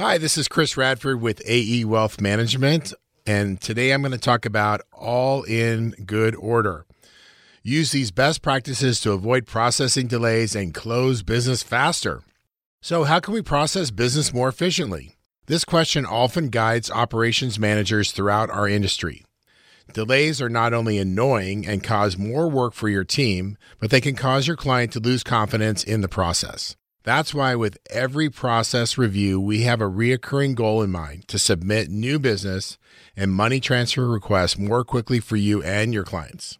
Hi, this is Chris Radford with AE Wealth Management, and today I'm going to talk about all in good order. Use these best practices to avoid processing delays and close business faster. So, how can we process business more efficiently? This question often guides operations managers throughout our industry. Delays are not only annoying and cause more work for your team, but they can cause your client to lose confidence in the process. That's why, with every process review, we have a reoccurring goal in mind to submit new business and money transfer requests more quickly for you and your clients.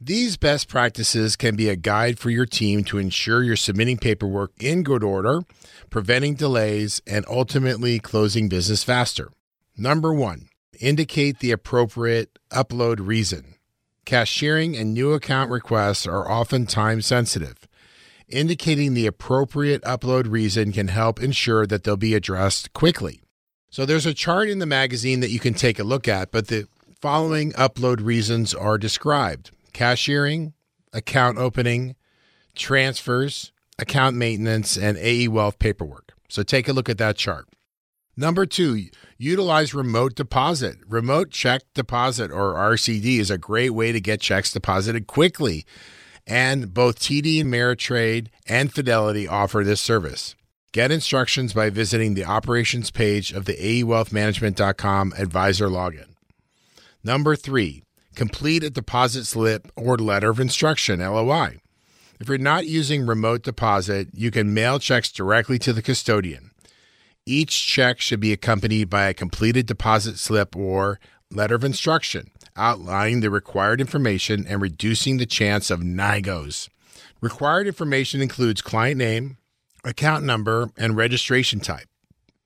These best practices can be a guide for your team to ensure you're submitting paperwork in good order, preventing delays, and ultimately closing business faster. Number one, indicate the appropriate upload reason. Cashiering and new account requests are often time sensitive. Indicating the appropriate upload reason can help ensure that they'll be addressed quickly. So there's a chart in the magazine that you can take a look at, but the following upload reasons are described cashiering, account opening, transfers, account maintenance, and AE Wealth paperwork. So take a look at that chart. Number two, utilize remote deposit. Remote check deposit or RCD is a great way to get checks deposited quickly. And both TD Ameritrade and Fidelity offer this service. Get instructions by visiting the operations page of the AEWealthManagement.com advisor login. Number three, complete a deposit slip or letter of instruction, LOI. If you're not using remote deposit, you can mail checks directly to the custodian. Each check should be accompanied by a completed deposit slip or letter of instruction outlining the required information and reducing the chance of NIGOs. Required information includes client name, account number, and registration type.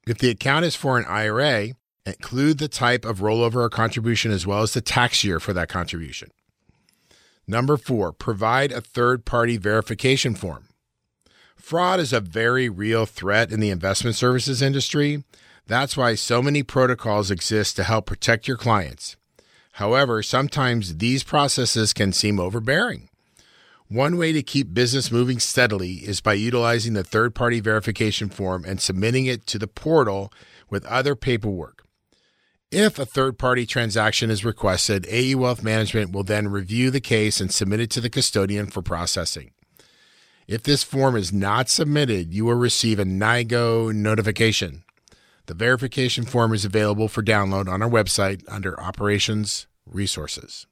If the account is for an IRA, include the type of rollover or contribution as well as the tax year for that contribution. Number four, provide a third party verification form. Fraud is a very real threat in the investment services industry. That's why so many protocols exist to help protect your clients. However, sometimes these processes can seem overbearing. One way to keep business moving steadily is by utilizing the third party verification form and submitting it to the portal with other paperwork. If a third party transaction is requested, AE Wealth Management will then review the case and submit it to the custodian for processing. If this form is not submitted, you will receive a NIGO notification. The verification form is available for download on our website under Operations Resources.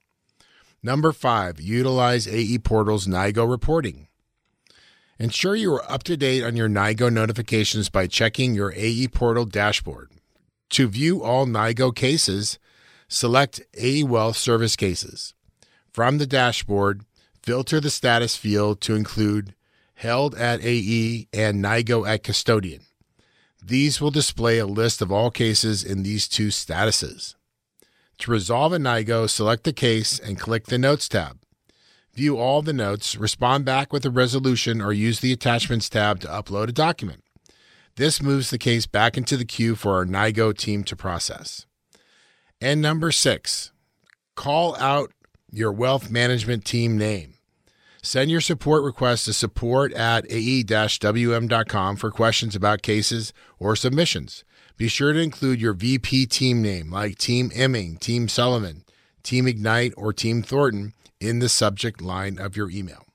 Number five, utilize AE Portal's NIGO reporting. Ensure you are up to date on your NIGO notifications by checking your AE Portal dashboard. To view all NIGO cases, select AE Wealth Service Cases. From the dashboard, filter the status field to include held at AE, and NIGO at custodian. These will display a list of all cases in these two statuses. To resolve a NIGO, select the case and click the Notes tab. View all the notes, respond back with a resolution, or use the Attachments tab to upload a document. This moves the case back into the queue for our NIGO team to process. And number six, call out your wealth management team name. Send your support request to support at ae-wm.com for questions about cases or submissions. Be sure to include your VP team name like Team Emming, Team Sullivan, Team Ignite, or Team Thornton in the subject line of your email.